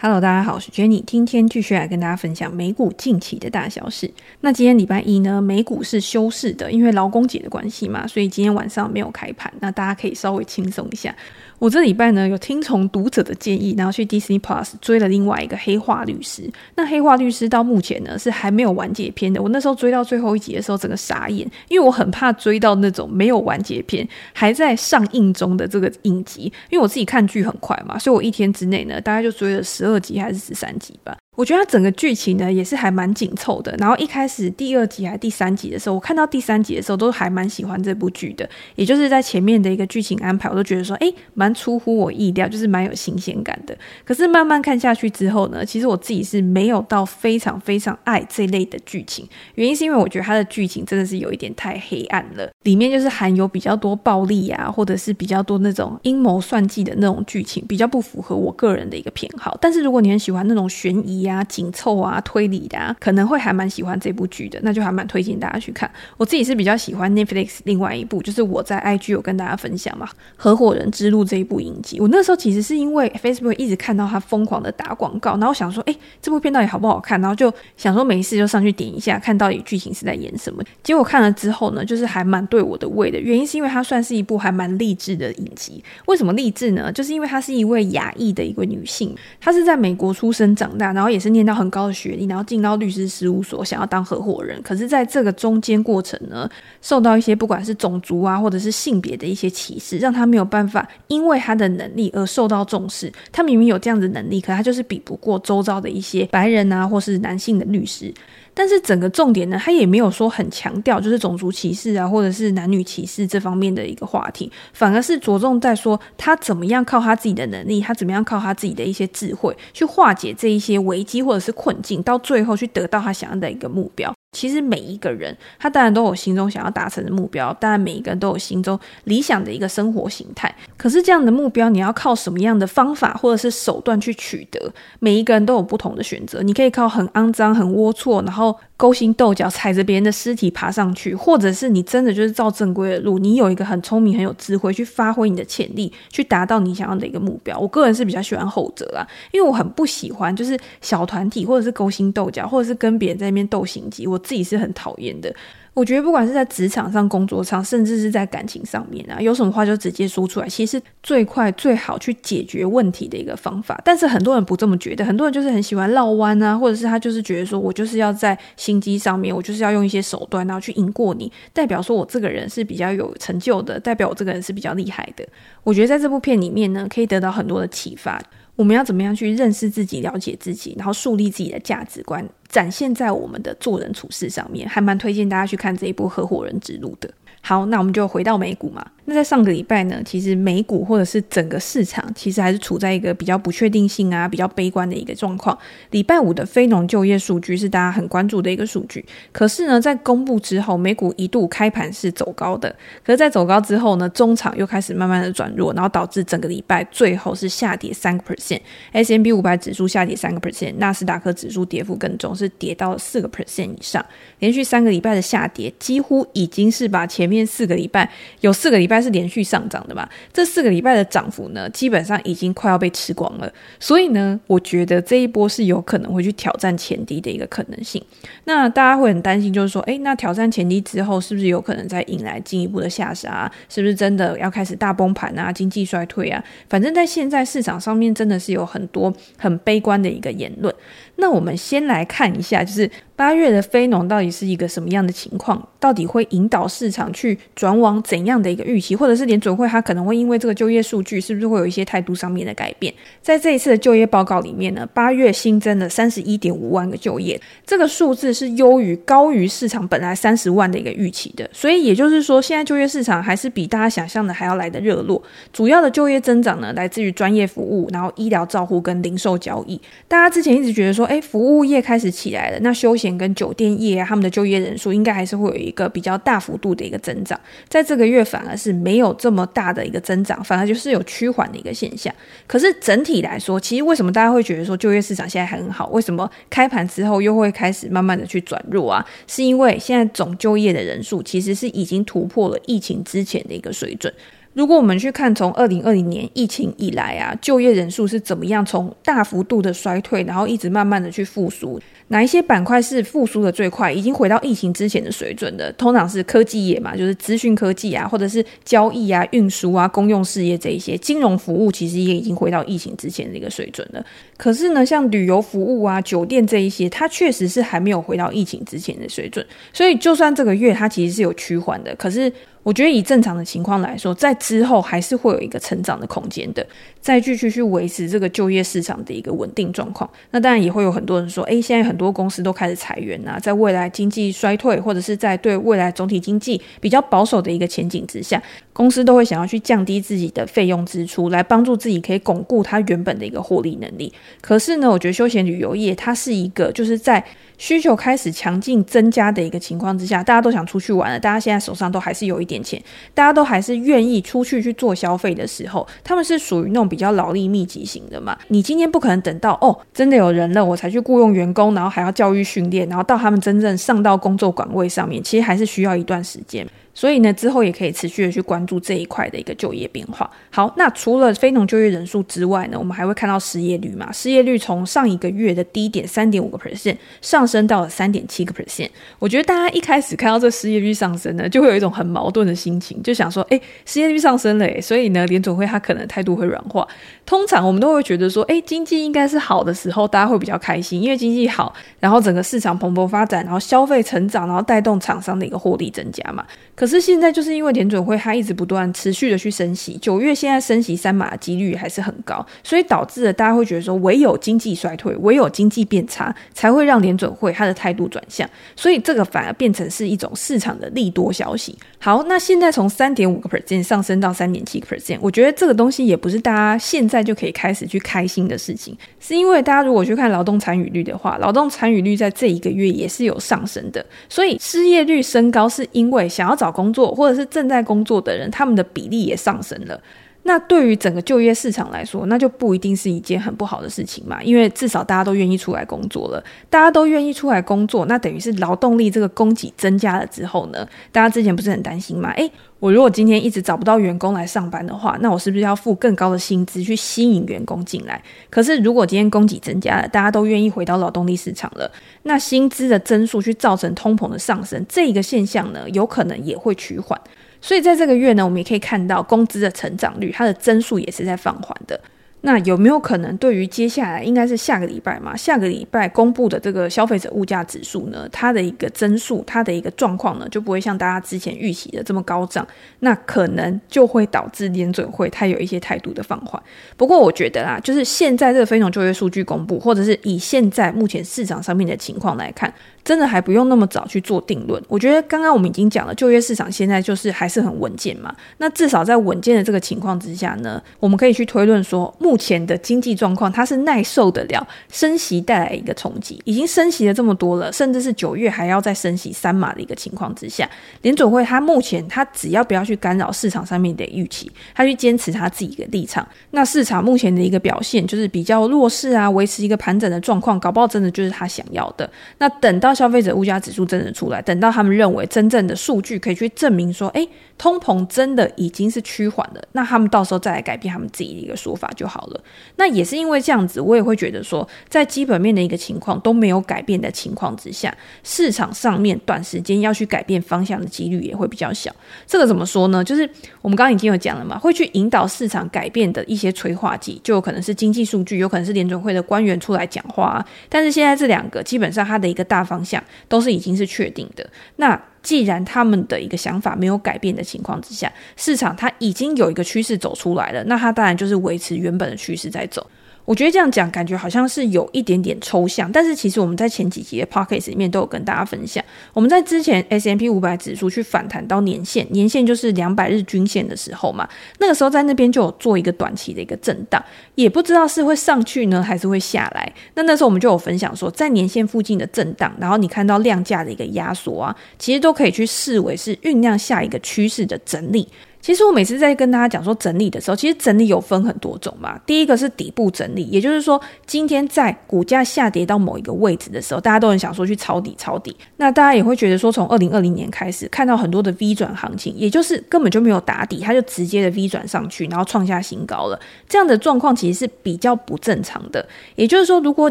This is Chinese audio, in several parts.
Hello，大家好，我是 Jenny，今天继续来跟大家分享美股近期的大小事。那今天礼拜一呢，美股是休市的，因为劳工节的关系嘛，所以今天晚上没有开盘，那大家可以稍微轻松一下。我这礼拜呢，有听从读者的建议，然后去 Disney Plus 追了另外一个黑化律师。那黑化律师到目前呢是还没有完结篇的。我那时候追到最后一集的时候，整个傻眼，因为我很怕追到那种没有完结篇还在上映中的这个影集，因为我自己看剧很快嘛，所以我一天之内呢，大概就追了十二集还是十三集吧。我觉得它整个剧情呢也是还蛮紧凑的。然后一开始第二集还是第三集的时候，我看到第三集的时候都还蛮喜欢这部剧的。也就是在前面的一个剧情安排，我都觉得说，诶，蛮出乎我意料，就是蛮有新鲜感的。可是慢慢看下去之后呢，其实我自己是没有到非常非常爱这类的剧情。原因是因为我觉得它的剧情真的是有一点太黑暗了，里面就是含有比较多暴力啊，或者是比较多那种阴谋算计的那种剧情，比较不符合我个人的一个偏好。但是如果你很喜欢那种悬疑啊，紧凑啊，推理的啊，可能会还蛮喜欢这部剧的，那就还蛮推荐大家去看。我自己是比较喜欢 Netflix 另外一部，就是我在 IG 有跟大家分享嘛，《合伙人之路》这一部影集。我那时候其实是因为 Facebook 一直看到他疯狂的打广告，然后想说，哎，这部片到底好不好看？然后就想说没事就上去点一下，看到底剧情是在演什么。结果看了之后呢，就是还蛮对我的胃的。原因是因为它算是一部还蛮励志的影集。为什么励志呢？就是因为她是一位亚裔的一个女性，她是在美国出生长大，然后也也是念到。很高的学历，然后进到律师事务所，想要当合伙人。可是，在这个中间过程呢，受到一些不管是种族啊，或者是性别的一些歧视，让他没有办法因为他的能力而受到重视。他明明有这样的能力，可他就是比不过周遭的一些白人啊，或是男性的律师。但是整个重点呢，他也没有说很强调，就是种族歧视啊，或者是男女歧视这方面的一个话题，反而是着重在说他怎么样靠他自己的能力，他怎么样靠他自己的一些智慧去化解这一些危机或者是困境，到最后去得到他想要的一个目标。其实每一个人，他当然都有心中想要达成的目标，当然每一个人都有心中理想的一个生活形态。可是这样的目标，你要靠什么样的方法或者是手段去取得？每一个人都有不同的选择。你可以靠很肮脏、很龌龊，然后勾心斗角，踩着别人的尸体爬上去，或者是你真的就是照正规的路，你有一个很聪明、很有智慧，去发挥你的潜力，去达到你想要的一个目标。我个人是比较喜欢后者啦，因为我很不喜欢就是小团体，或者是勾心斗角，或者是跟别人在那边斗心机。我自己是很讨厌的。我觉得不管是在职场上、工作上，甚至是在感情上面啊，有什么话就直接说出来，其实是最快、最好去解决问题的一个方法。但是很多人不这么觉得，很多人就是很喜欢绕弯啊，或者是他就是觉得说我就是要在心机上面，我就是要用一些手段，然后去赢过你，代表说我这个人是比较有成就的，代表我这个人是比较厉害的。我觉得在这部片里面呢，可以得到很多的启发。我们要怎么样去认识自己、了解自己，然后树立自己的价值观，展现在我们的做人处事上面，还蛮推荐大家去看这一部《合伙人之路》的。好，那我们就回到美股嘛。那在上个礼拜呢，其实美股或者是整个市场，其实还是处在一个比较不确定性啊、比较悲观的一个状况。礼拜五的非农就业数据是大家很关注的一个数据，可是呢，在公布之后，美股一度开盘是走高的，可是，在走高之后呢，中场又开始慢慢的转弱，然后导致整个礼拜最后是下跌三个 percent，S&P 五百指数下跌三个 percent，纳斯达克指数跌幅更重，是跌到了四个 percent 以上，连续三个礼拜的下跌，几乎已经是把前面四个礼拜有四个礼拜。是连续上涨的嘛？这四个礼拜的涨幅呢，基本上已经快要被吃光了。所以呢，我觉得这一波是有可能会去挑战前低的一个可能性。那大家会很担心，就是说，诶，那挑战前低之后，是不是有可能再引来进一步的下杀？是不是真的要开始大崩盘啊？经济衰退啊？反正，在现在市场上面，真的是有很多很悲观的一个言论。那我们先来看一下，就是八月的非农到底是一个什么样的情况？到底会引导市场去转往怎样的一个预期？或者是联准会它可能会因为这个就业数据，是不是会有一些态度上面的改变？在这一次的就业报告里面呢，八月新增了三十一点五万个就业，这个数字是优于高于市场本来三十万的一个预期的。所以也就是说，现在就业市场还是比大家想象的还要来得热络。主要的就业增长呢，来自于专业服务，然后医疗照护跟零售交易。大家之前一直觉得说，哎，服务业开始起来了，那休闲跟酒店业啊，他们的就业人数应该还是会有一个比较大幅度的一个增长。在这个月反而是没有这么大的一个增长，反而就是有趋缓的一个现象。可是整体来说，其实为什么大家会觉得说就业市场现在还很好？为什么开盘之后又会开始慢慢的去转弱啊？是因为现在总就业的人数其实是已经突破了疫情之前的一个水准。如果我们去看从二零二零年疫情以来啊，就业人数是怎么样从大幅度的衰退，然后一直慢慢的去复苏。哪一些板块是复苏的最快，已经回到疫情之前的水准的？通常是科技业嘛，就是资讯科技啊，或者是交易啊、运输啊、公用事业这一些。金融服务其实也已经回到疫情之前的一个水准了。可是呢，像旅游服务啊、酒店这一些，它确实是还没有回到疫情之前的水准。所以，就算这个月它其实是有趋缓的，可是。我觉得以正常的情况来说，在之后还是会有一个成长的空间的，再继续去维持这个就业市场的一个稳定状况。那当然也会有很多人说，诶，现在很多公司都开始裁员啊，在未来经济衰退或者是在对未来总体经济比较保守的一个前景之下，公司都会想要去降低自己的费用支出，来帮助自己可以巩固它原本的一个获利能力。可是呢，我觉得休闲旅游业它是一个就是在。需求开始强劲增加的一个情况之下，大家都想出去玩了。大家现在手上都还是有一点钱，大家都还是愿意出去去做消费的时候，他们是属于那种比较劳力密集型的嘛。你今天不可能等到哦，真的有人了，我才去雇佣员工，然后还要教育训练，然后到他们真正上到工作岗位上面，其实还是需要一段时间。所以呢，之后也可以持续的去关注这一块的一个就业变化。好，那除了非农就业人数之外呢，我们还会看到失业率嘛？失业率从上一个月的低点三点五个 percent 上升到了三点七个 percent。我觉得大家一开始看到这失业率上升呢，就会有一种很矛盾的心情，就想说，哎，失业率上升了，哎，所以呢，联总会它可能态度会软化。通常我们都会觉得说，哎，经济应该是好的时候，大家会比较开心，因为经济好，然后整个市场蓬勃发展，然后消费成长，然后带动厂商的一个获利增加嘛。可是现在就是因为联准会它一直不断持续的去升息，九月现在升息三码的几率还是很高，所以导致了大家会觉得说，唯有经济衰退，唯有经济变差，才会让联准会它的态度转向，所以这个反而变成是一种市场的利多消息。好，那现在从三点五个 percent 上升到三点七个 percent，我觉得这个东西也不是大家现在就可以开始去开心的事情，是因为大家如果去看劳动参与率的话，劳动参与率在这一个月也是有上升的，所以失业率升高是因为想要找工作或者是正在工作的人，他们的比例也上升了。那对于整个就业市场来说，那就不一定是一件很不好的事情嘛。因为至少大家都愿意出来工作了，大家都愿意出来工作，那等于是劳动力这个供给增加了之后呢，大家之前不是很担心吗？诶，我如果今天一直找不到员工来上班的话，那我是不是要付更高的薪资去吸引员工进来？可是如果今天供给增加了，大家都愿意回到劳动力市场了，那薪资的增速去造成通膨的上升，这一个现象呢，有可能也会趋缓。所以在这个月呢，我们也可以看到工资的成长率，它的增速也是在放缓的。那有没有可能对于接下来应该是下个礼拜嘛？下个礼拜公布的这个消费者物价指数呢，它的一个增速，它的一个状况呢，就不会像大家之前预期的这么高涨。那可能就会导致联准会它有一些态度的放缓。不过我觉得啊，就是现在这个非农就业数据公布，或者是以现在目前市场上面的情况来看。真的还不用那么早去做定论。我觉得刚刚我们已经讲了，就业市场现在就是还是很稳健嘛。那至少在稳健的这个情况之下呢，我们可以去推论说，目前的经济状况它是耐受得了升息带来一个冲击。已经升息了这么多了，甚至是九月还要再升息三码的一个情况之下，联准会它目前它只要不要去干扰市场上面的预期，它去坚持它自己的立场，那市场目前的一个表现就是比较弱势啊，维持一个盘整的状况，搞不好真的就是他想要的。那等到消费者物价指数真的出来，等到他们认为真正的数据可以去证明说，诶，通膨真的已经是趋缓了，那他们到时候再来改变他们自己的一个说法就好了。那也是因为这样子，我也会觉得说，在基本面的一个情况都没有改变的情况之下，市场上面短时间要去改变方向的几率也会比较小。这个怎么说呢？就是我们刚刚已经有讲了嘛，会去引导市场改变的一些催化剂，就有可能是经济数据，有可能是联准会的官员出来讲话。但是现在这两个基本上它的一个大方方向。都是已经是确定的。那既然他们的一个想法没有改变的情况之下，市场它已经有一个趋势走出来了，那它当然就是维持原本的趋势在走。我觉得这样讲感觉好像是有一点点抽象，但是其实我们在前几集的 podcast 里面都有跟大家分享。我们在之前 S M P 五百指数去反弹到年线，年线就是两百日均线的时候嘛，那个时候在那边就有做一个短期的一个震荡，也不知道是会上去呢还是会下来。那那时候我们就有分享说，在年线附近的震荡，然后你看到量价的一个压缩啊，其实都可以去视为是酝酿下一个趋势的整理。其实我每次在跟大家讲说整理的时候，其实整理有分很多种嘛。第一个是底部整理，也就是说，今天在股价下跌到某一个位置的时候，大家都很想说去抄底抄底。那大家也会觉得说，从二零二零年开始看到很多的 V 转行情，也就是根本就没有打底，它就直接的 V 转上去，然后创下新高了。这样的状况其实是比较不正常的。也就是说，如果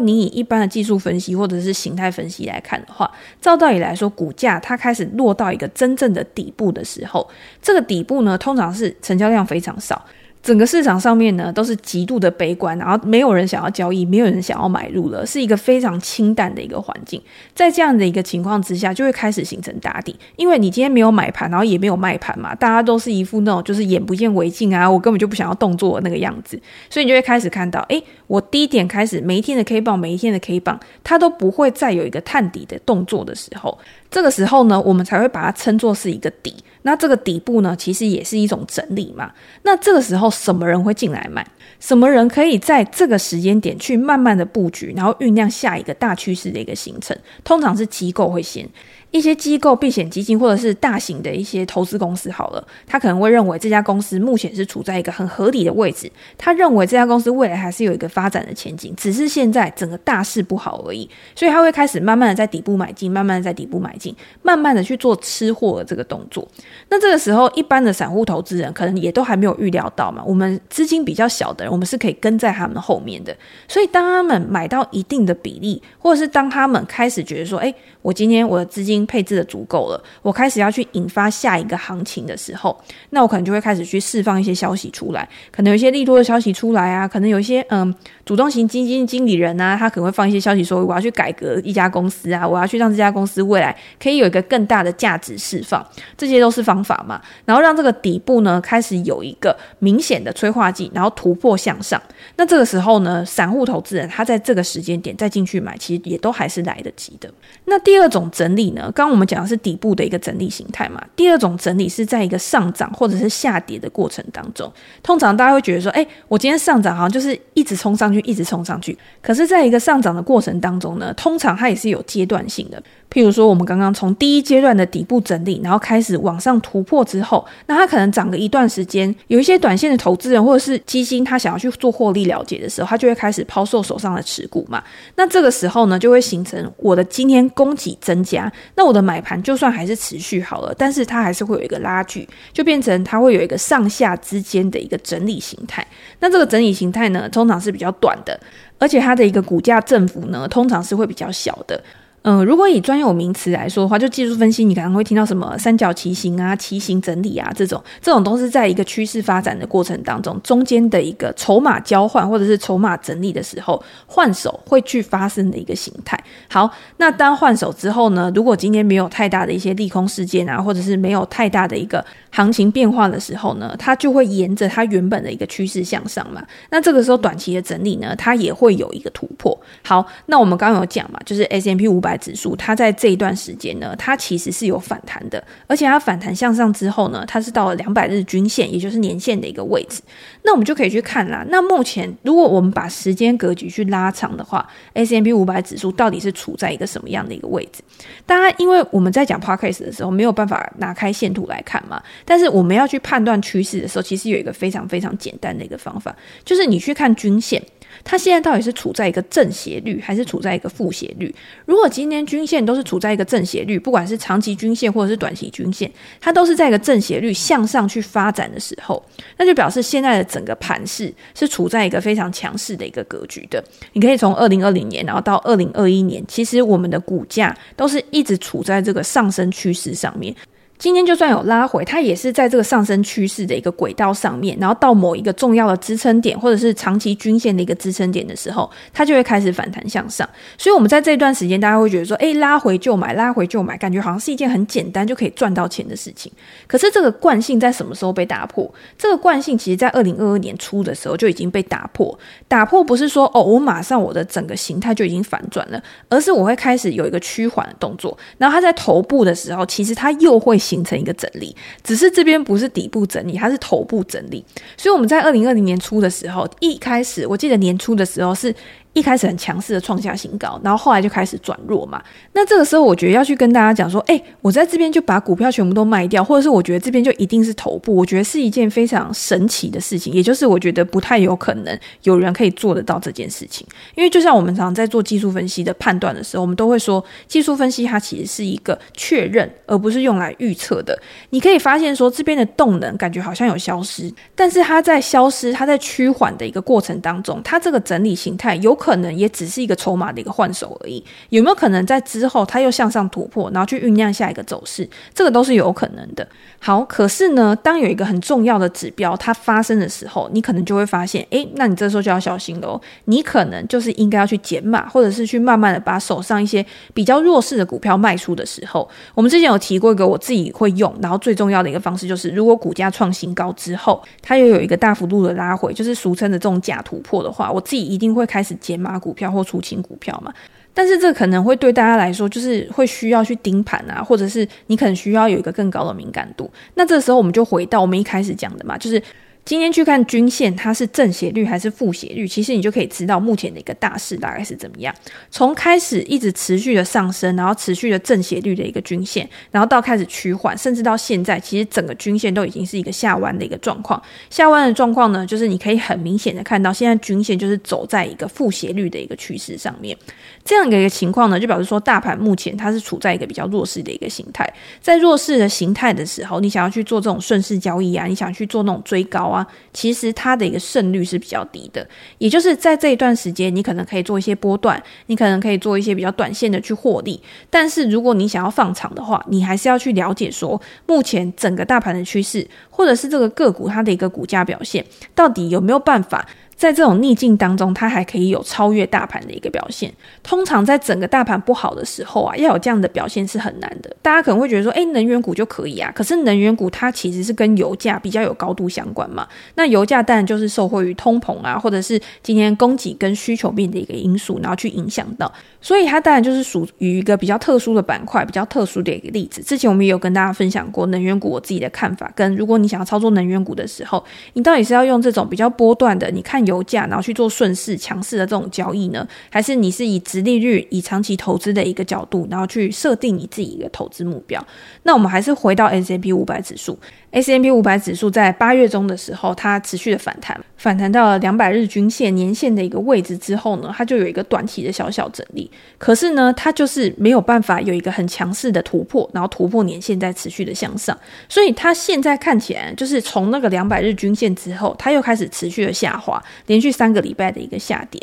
你以一般的技术分析或者是形态分析来看的话，照道理来说，股价它开始落到一个真正的底部的时候，这个底部呢，通常是成交量非常少。整个市场上面呢，都是极度的悲观，然后没有人想要交易，没有人想要买入了，是一个非常清淡的一个环境。在这样的一个情况之下，就会开始形成打底，因为你今天没有买盘，然后也没有卖盘嘛，大家都是一副那种就是眼不见为净啊，我根本就不想要动作的那个样子，所以你就会开始看到，诶，我低点开始每一天的 K 棒，每一天的 K 棒，它都不会再有一个探底的动作的时候，这个时候呢，我们才会把它称作是一个底。那这个底部呢，其实也是一种整理嘛。那这个时候，什么人会进来买？什么人可以在这个时间点去慢慢的布局，然后酝酿下一个大趋势的一个形成？通常是机构会先。一些机构、避险基金或者是大型的一些投资公司，好了，他可能会认为这家公司目前是处在一个很合理的位置，他认为这家公司未来还是有一个发展的前景，只是现在整个大势不好而已，所以他会开始慢慢的在底部买进，慢慢的在底部买进，慢慢的去做吃货的这个动作。那这个时候，一般的散户投资人可能也都还没有预料到嘛，我们资金比较小的人，我们是可以跟在他们后面的，所以当他们买到一定的比例，或者是当他们开始觉得说，哎，我今天我的资金配置的足够了，我开始要去引发下一个行情的时候，那我可能就会开始去释放一些消息出来，可能有一些利多的消息出来啊，可能有一些嗯主动型基金经理人啊，他可能会放一些消息说，我要去改革一家公司啊，我要去让这家公司未来可以有一个更大的价值释放，这些都是方法嘛，然后让这个底部呢开始有一个明显的催化剂，然后突破向上，那这个时候呢，散户投资人他在这个时间点再进去买，其实也都还是来得及的。那第二种整理呢，刚刚我们讲的是底部的一个整理形态嘛。第二种整理是在一个上涨或者是下跌的过程当中，通常大家会觉得说，哎，我今天上涨好像就是一直冲上去，一直冲上去。可是，在一个上涨的过程当中呢，通常它也是有阶段性的。譬如说，我们刚刚从第一阶段的底部整理，然后开始往上突破之后，那它可能涨个一段时间，有一些短线的投资人或者是基金，他想要去做获利了结的时候，他就会开始抛售手上的持股嘛。那这个时候呢，就会形成我的今天供给增加，那我的买盘就算还是持续好了，但是它还是会有一个拉锯，就变成它会有一个上下之间的一个整理形态。那这个整理形态呢，通常是比较短的，而且它的一个股价振幅呢，通常是会比较小的。嗯，如果以专有名词来说的话，就技术分析，你可能会听到什么三角旗形啊、旗形整理啊这种，这种都是在一个趋势发展的过程当中，中间的一个筹码交换或者是筹码整理的时候，换手会去发生的一个形态。好，那当换手之后呢，如果今天没有太大的一些利空事件啊，或者是没有太大的一个行情变化的时候呢，它就会沿着它原本的一个趋势向上嘛。那这个时候短期的整理呢，它也会有一个突破。好，那我们刚刚有讲嘛，就是 S M P 五百。指数它在这一段时间呢，它其实是有反弹的，而且它反弹向上之后呢，它是到了两百日均线，也就是年线的一个位置。那我们就可以去看啦。那目前如果我们把时间格局去拉长的话，S&P 五百指数到底是处在一个什么样的一个位置？当然，因为我们在讲 Podcast 的时候没有办法拿开线图来看嘛，但是我们要去判断趋势的时候，其实有一个非常非常简单的一个方法，就是你去看均线。它现在到底是处在一个正斜率，还是处在一个负斜率？如果今天均线都是处在一个正斜率，不管是长期均线或者是短期均线，它都是在一个正斜率向上去发展的时候，那就表示现在的整个盘势是处在一个非常强势的一个格局的。你可以从二零二零年，然后到二零二一年，其实我们的股价都是一直处在这个上升趋势上面。今天就算有拉回，它也是在这个上升趋势的一个轨道上面，然后到某一个重要的支撑点，或者是长期均线的一个支撑点的时候，它就会开始反弹向上。所以，我们在这段时间，大家会觉得说，哎，拉回就买，拉回就买，感觉好像是一件很简单就可以赚到钱的事情。可是，这个惯性在什么时候被打破？这个惯性其实在二零二二年初的时候就已经被打破。打破不是说哦，我马上我的整个形态就已经反转了，而是我会开始有一个趋缓的动作，然后它在头部的时候，其实它又会。形成一个整理，只是这边不是底部整理，它是头部整理。所以我们在二零二零年初的时候，一开始我记得年初的时候是。一开始很强势的创下新高，然后后来就开始转弱嘛。那这个时候，我觉得要去跟大家讲说，哎，我在这边就把股票全部都卖掉，或者是我觉得这边就一定是头部，我觉得是一件非常神奇的事情，也就是我觉得不太有可能有人可以做得到这件事情。因为就像我们常常在做技术分析的判断的时候，我们都会说，技术分析它其实是一个确认，而不是用来预测的。你可以发现说，这边的动能感觉好像有消失，但是它在消失，它在趋缓的一个过程当中，它这个整理形态有可可能也只是一个筹码的一个换手而已。有没有可能在之后它又向上突破，然后去酝酿下一个走势？这个都是有可能的。好，可是呢，当有一个很重要的指标它发生的时候，你可能就会发现，诶，那你这时候就要小心喽。你可能就是应该要去减码，或者是去慢慢的把手上一些比较弱势的股票卖出的时候。我们之前有提过一个我自己会用，然后最重要的一个方式就是，如果股价创新高之后，它又有一个大幅度的拉回，就是俗称的这种假突破的话，我自己一定会开始减码股票或出清股票嘛。但是这可能会对大家来说，就是会需要去盯盘啊，或者是你可能需要有一个更高的敏感度。那这时候我们就回到我们一开始讲的嘛，就是。今天去看均线，它是正斜率还是负斜率？其实你就可以知道目前的一个大势大概是怎么样。从开始一直持续的上升，然后持续的正斜率的一个均线，然后到开始趋缓，甚至到现在，其实整个均线都已经是一个下弯的一个状况。下弯的状况呢，就是你可以很明显的看到，现在均线就是走在一个负斜率的一个趋势上面。这样的一个情况呢，就表示说大盘目前它是处在一个比较弱势的一个形态。在弱势的形态的时候，你想要去做这种顺势交易啊，你想去做那种追高啊。其实它的一个胜率是比较低的，也就是在这一段时间，你可能可以做一些波段，你可能可以做一些比较短线的去获利。但是如果你想要放长的话，你还是要去了解说，目前整个大盘的趋势，或者是这个个股它的一个股价表现，到底有没有办法。在这种逆境当中，它还可以有超越大盘的一个表现。通常在整个大盘不好的时候啊，要有这样的表现是很难的。大家可能会觉得说，诶，能源股就可以啊。可是能源股它其实是跟油价比较有高度相关嘛。那油价当然就是受惠于通膨啊，或者是今天供给跟需求面的一个因素，然后去影响到。所以它当然就是属于一个比较特殊的板块，比较特殊的一个例子。之前我们也有跟大家分享过能源股我自己的看法，跟如果你想要操作能源股的时候，你到底是要用这种比较波段的，你看。油价，然后去做顺势强势的这种交易呢？还是你是以直利率、以长期投资的一个角度，然后去设定你自己一个投资目标？那我们还是回到 S&P 五百指数。S M P 五百指数在八月中的时候，它持续的反弹，反弹到了两百日均线、年线的一个位置之后呢，它就有一个短期的小小整理。可是呢，它就是没有办法有一个很强势的突破，然后突破年线再持续的向上。所以它现在看起来，就是从那个两百日均线之后，它又开始持续的下滑，连续三个礼拜的一个下跌。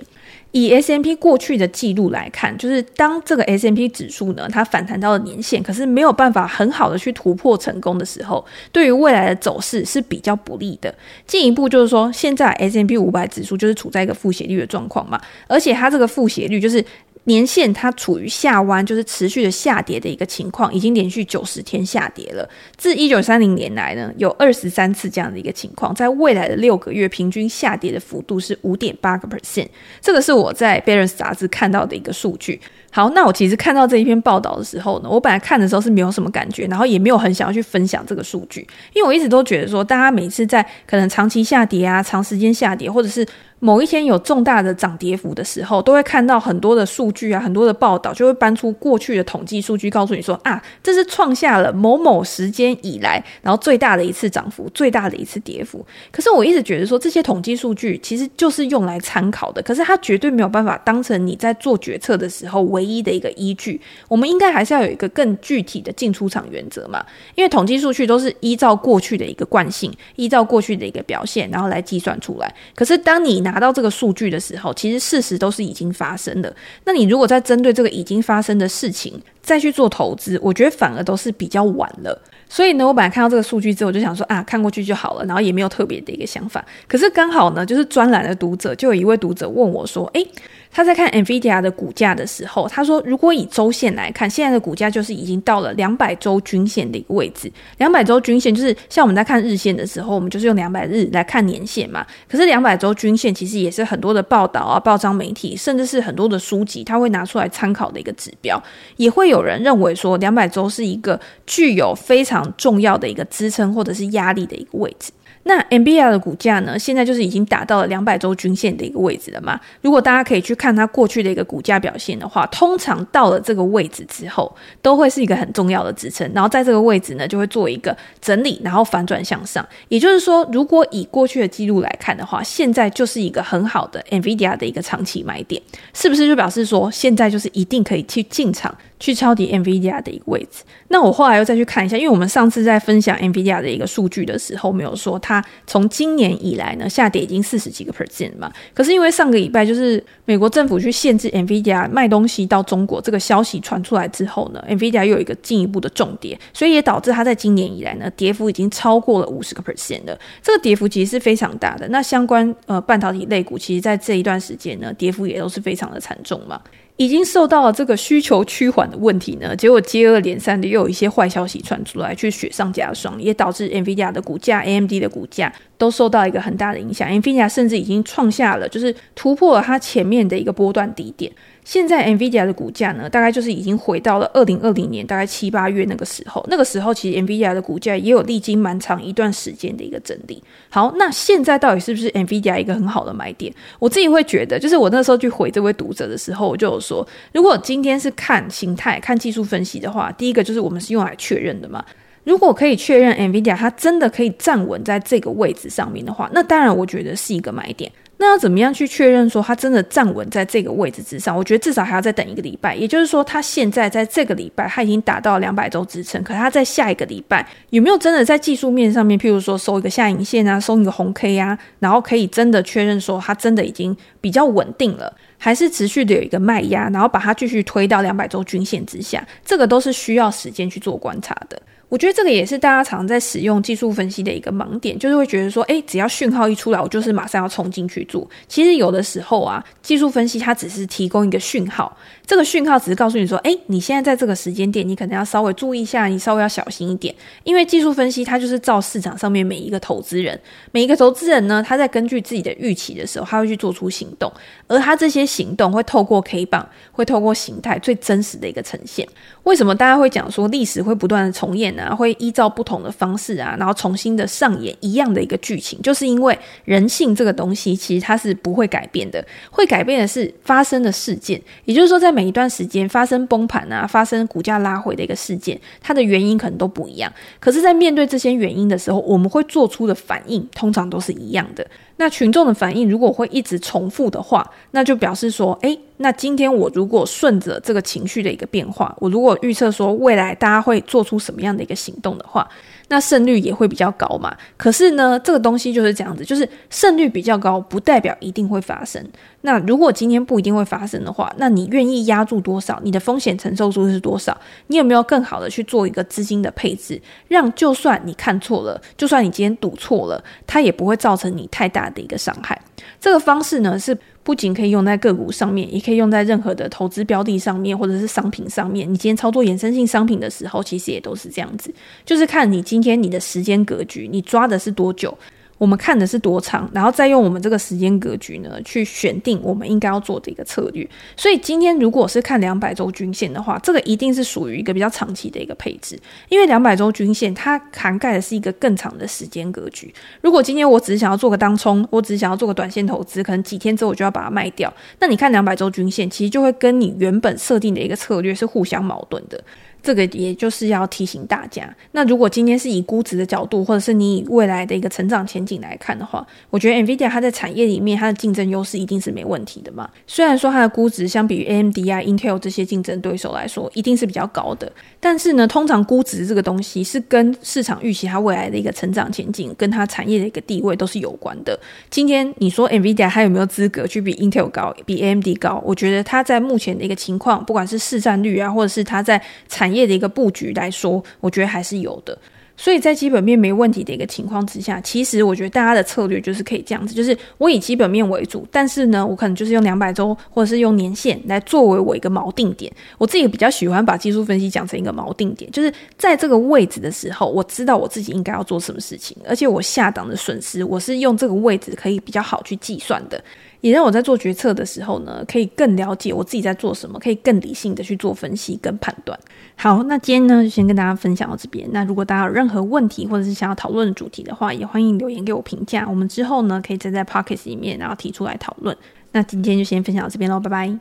以 S M P 过去的记录来看，就是当这个 S M P 指数呢，它反弹到了年限，可是没有办法很好的去突破成功的时候，对于未来的走势是比较不利的。进一步就是说，现在 S M P 五百指数就是处在一个负斜率的状况嘛，而且它这个负斜率就是。年线它处于下弯，就是持续的下跌的一个情况，已经连续九十天下跌了。自一九三零年来呢，有二十三次这样的一个情况，在未来的六个月平均下跌的幅度是五点八个 percent。这个是我在《Barron's》杂志看到的一个数据。好，那我其实看到这一篇报道的时候呢，我本来看的时候是没有什么感觉，然后也没有很想要去分享这个数据，因为我一直都觉得说，大家每次在可能长期下跌啊、长时间下跌，或者是某一天有重大的涨跌幅的时候，都会看到很多的数据啊，很多的报道就会搬出过去的统计数据，告诉你说啊，这是创下了某某时间以来，然后最大的一次涨幅，最大的一次跌幅。可是我一直觉得说，这些统计数据其实就是用来参考的，可是它绝对没有办法当成你在做决策的时候唯一的一个依据。我们应该还是要有一个更具体的进出场原则嘛，因为统计数据都是依照过去的一个惯性，依照过去的一个表现，然后来计算出来。可是当你拿拿到这个数据的时候，其实事实都是已经发生的。那你如果在针对这个已经发生的事情再去做投资，我觉得反而都是比较晚了。所以呢，我本来看到这个数据之后，我就想说啊，看过去就好了，然后也没有特别的一个想法。可是刚好呢，就是专栏的读者就有一位读者问我说：“诶。”他在看 NVIDIA 的股价的时候，他说：“如果以周线来看，现在的股价就是已经到了两百周均线的一个位置。两百周均线就是像我们在看日线的时候，我们就是用两百日来看年线嘛。可是两百周均线其实也是很多的报道啊、报章媒体，甚至是很多的书籍，他会拿出来参考的一个指标。也会有人认为说，两百周是一个具有非常重要的一个支撑或者是压力的一个位置。”那 NVIDIA 的股价呢，现在就是已经达到了两百周均线的一个位置了嘛。如果大家可以去看它过去的一个股价表现的话，通常到了这个位置之后，都会是一个很重要的支撑。然后在这个位置呢，就会做一个整理，然后反转向上。也就是说，如果以过去的记录来看的话，现在就是一个很好的 NVIDIA 的一个长期买点，是不是就表示说现在就是一定可以去进场？去抄底 NVIDIA 的一个位置，那我后来又再去看一下，因为我们上次在分享 NVIDIA 的一个数据的时候，没有说它从今年以来呢下跌已经四十几个 percent 嘛。可是因为上个礼拜就是美国政府去限制 NVIDIA 卖东西到中国这个消息传出来之后呢，NVIDIA 又有一个进一步的重跌，所以也导致它在今年以来呢跌幅已经超过了五十个 percent 了。这个跌幅其实是非常大的。那相关呃半导体类股，其实在这一段时间呢跌幅也都是非常的惨重嘛。已经受到了这个需求趋缓的问题呢，结果接二连三的又有一些坏消息传出来，去雪上加霜，也导致 NVIDIA 的股价、AMD 的股价都受到一个很大的影响。NVIDIA 甚至已经创下了，就是突破了它前面的一个波段低点。现在 NVIDIA 的股价呢，大概就是已经回到了二零二零年大概七八月那个时候。那个时候其实 NVIDIA 的股价也有历经蛮长一段时间的一个整理。好，那现在到底是不是 NVIDIA 一个很好的买点？我自己会觉得，就是我那时候去回这位读者的时候，我就有说，如果今天是看形态、看技术分析的话，第一个就是我们是用来确认的嘛。如果可以确认 NVIDIA 它真的可以站稳在这个位置上面的话，那当然我觉得是一个买点。那要怎么样去确认说它真的站稳在这个位置之上？我觉得至少还要再等一个礼拜。也就是说，它现在在这个礼拜它已经达到两百周支撑，可它在下一个礼拜有没有真的在技术面上面，譬如说收一个下影线啊，收一个红 K 啊，然后可以真的确认说它真的已经比较稳定了，还是持续的有一个卖压，然后把它继续推到两百周均线之下？这个都是需要时间去做观察的。我觉得这个也是大家常在使用技术分析的一个盲点，就是会觉得说，哎，只要讯号一出来，我就是马上要冲进去做。其实有的时候啊，技术分析它只是提供一个讯号，这个讯号只是告诉你说，哎，你现在在这个时间点，你可能要稍微注意一下，你稍微要小心一点，因为技术分析它就是照市场上面每一个投资人，每一个投资人呢，他在根据自己的预期的时候，他会去做出行动，而他这些行动会透过 K 棒，会透过形态最真实的一个呈现。为什么大家会讲说历史会不断的重演啊，会依照不同的方式啊，然后重新的上演一样的一个剧情，就是因为人性这个东西其实它是不会改变的，会改变的是发生的事件。也就是说，在每一段时间发生崩盘啊，发生股价拉回的一个事件，它的原因可能都不一样。可是，在面对这些原因的时候，我们会做出的反应通常都是一样的。那群众的反应如果会一直重复的话，那就表示说，诶，那今天我如果顺着这个情绪的一个变化，我如果预测说未来大家会做出什么样的一个行动的话。那胜率也会比较高嘛？可是呢，这个东西就是这样子，就是胜率比较高，不代表一定会发生。那如果今天不一定会发生的话，那你愿意压注多少？你的风险承受度是多少？你有没有更好的去做一个资金的配置，让就算你看错了，就算你今天赌错了，它也不会造成你太大的一个伤害。这个方式呢是。不仅可以用在个股上面，也可以用在任何的投资标的上面，或者是商品上面。你今天操作衍生性商品的时候，其实也都是这样子，就是看你今天你的时间格局，你抓的是多久。我们看的是多长，然后再用我们这个时间格局呢，去选定我们应该要做的一个策略。所以今天如果是看两百周均线的话，这个一定是属于一个比较长期的一个配置，因为两百周均线它涵盖的是一个更长的时间格局。如果今天我只是想要做个当冲，我只想要做个短线投资，可能几天之后我就要把它卖掉，那你看两百周均线，其实就会跟你原本设定的一个策略是互相矛盾的。这个也就是要提醒大家，那如果今天是以估值的角度，或者是你以未来的一个成长前景来看的话，我觉得 NVIDIA 它在产业里面它的竞争优势一定是没问题的嘛。虽然说它的估值相比于 AMD 啊、Intel 这些竞争对手来说，一定是比较高的，但是呢，通常估值这个东西是跟市场预期它未来的一个成长前景，跟它产业的一个地位都是有关的。今天你说 NVIDIA 它有没有资格去比 Intel 高、比 AMD 高？我觉得它在目前的一个情况，不管是市占率啊，或者是它在产业的一个布局来说，我觉得还是有的。所以在基本面没问题的一个情况之下，其实我觉得大家的策略就是可以这样子，就是我以基本面为主，但是呢，我可能就是用两百周或者是用年线来作为我一个锚定点。我自己比较喜欢把技术分析讲成一个锚定点，就是在这个位置的时候，我知道我自己应该要做什么事情，而且我下档的损失，我是用这个位置可以比较好去计算的。也让我在做决策的时候呢，可以更了解我自己在做什么，可以更理性的去做分析跟判断。好，那今天呢就先跟大家分享到这边。那如果大家有任何问题或者是想要讨论的主题的话，也欢迎留言给我评价。我们之后呢可以再在 Pockets 里面然后提出来讨论。那今天就先分享到这边喽，拜拜。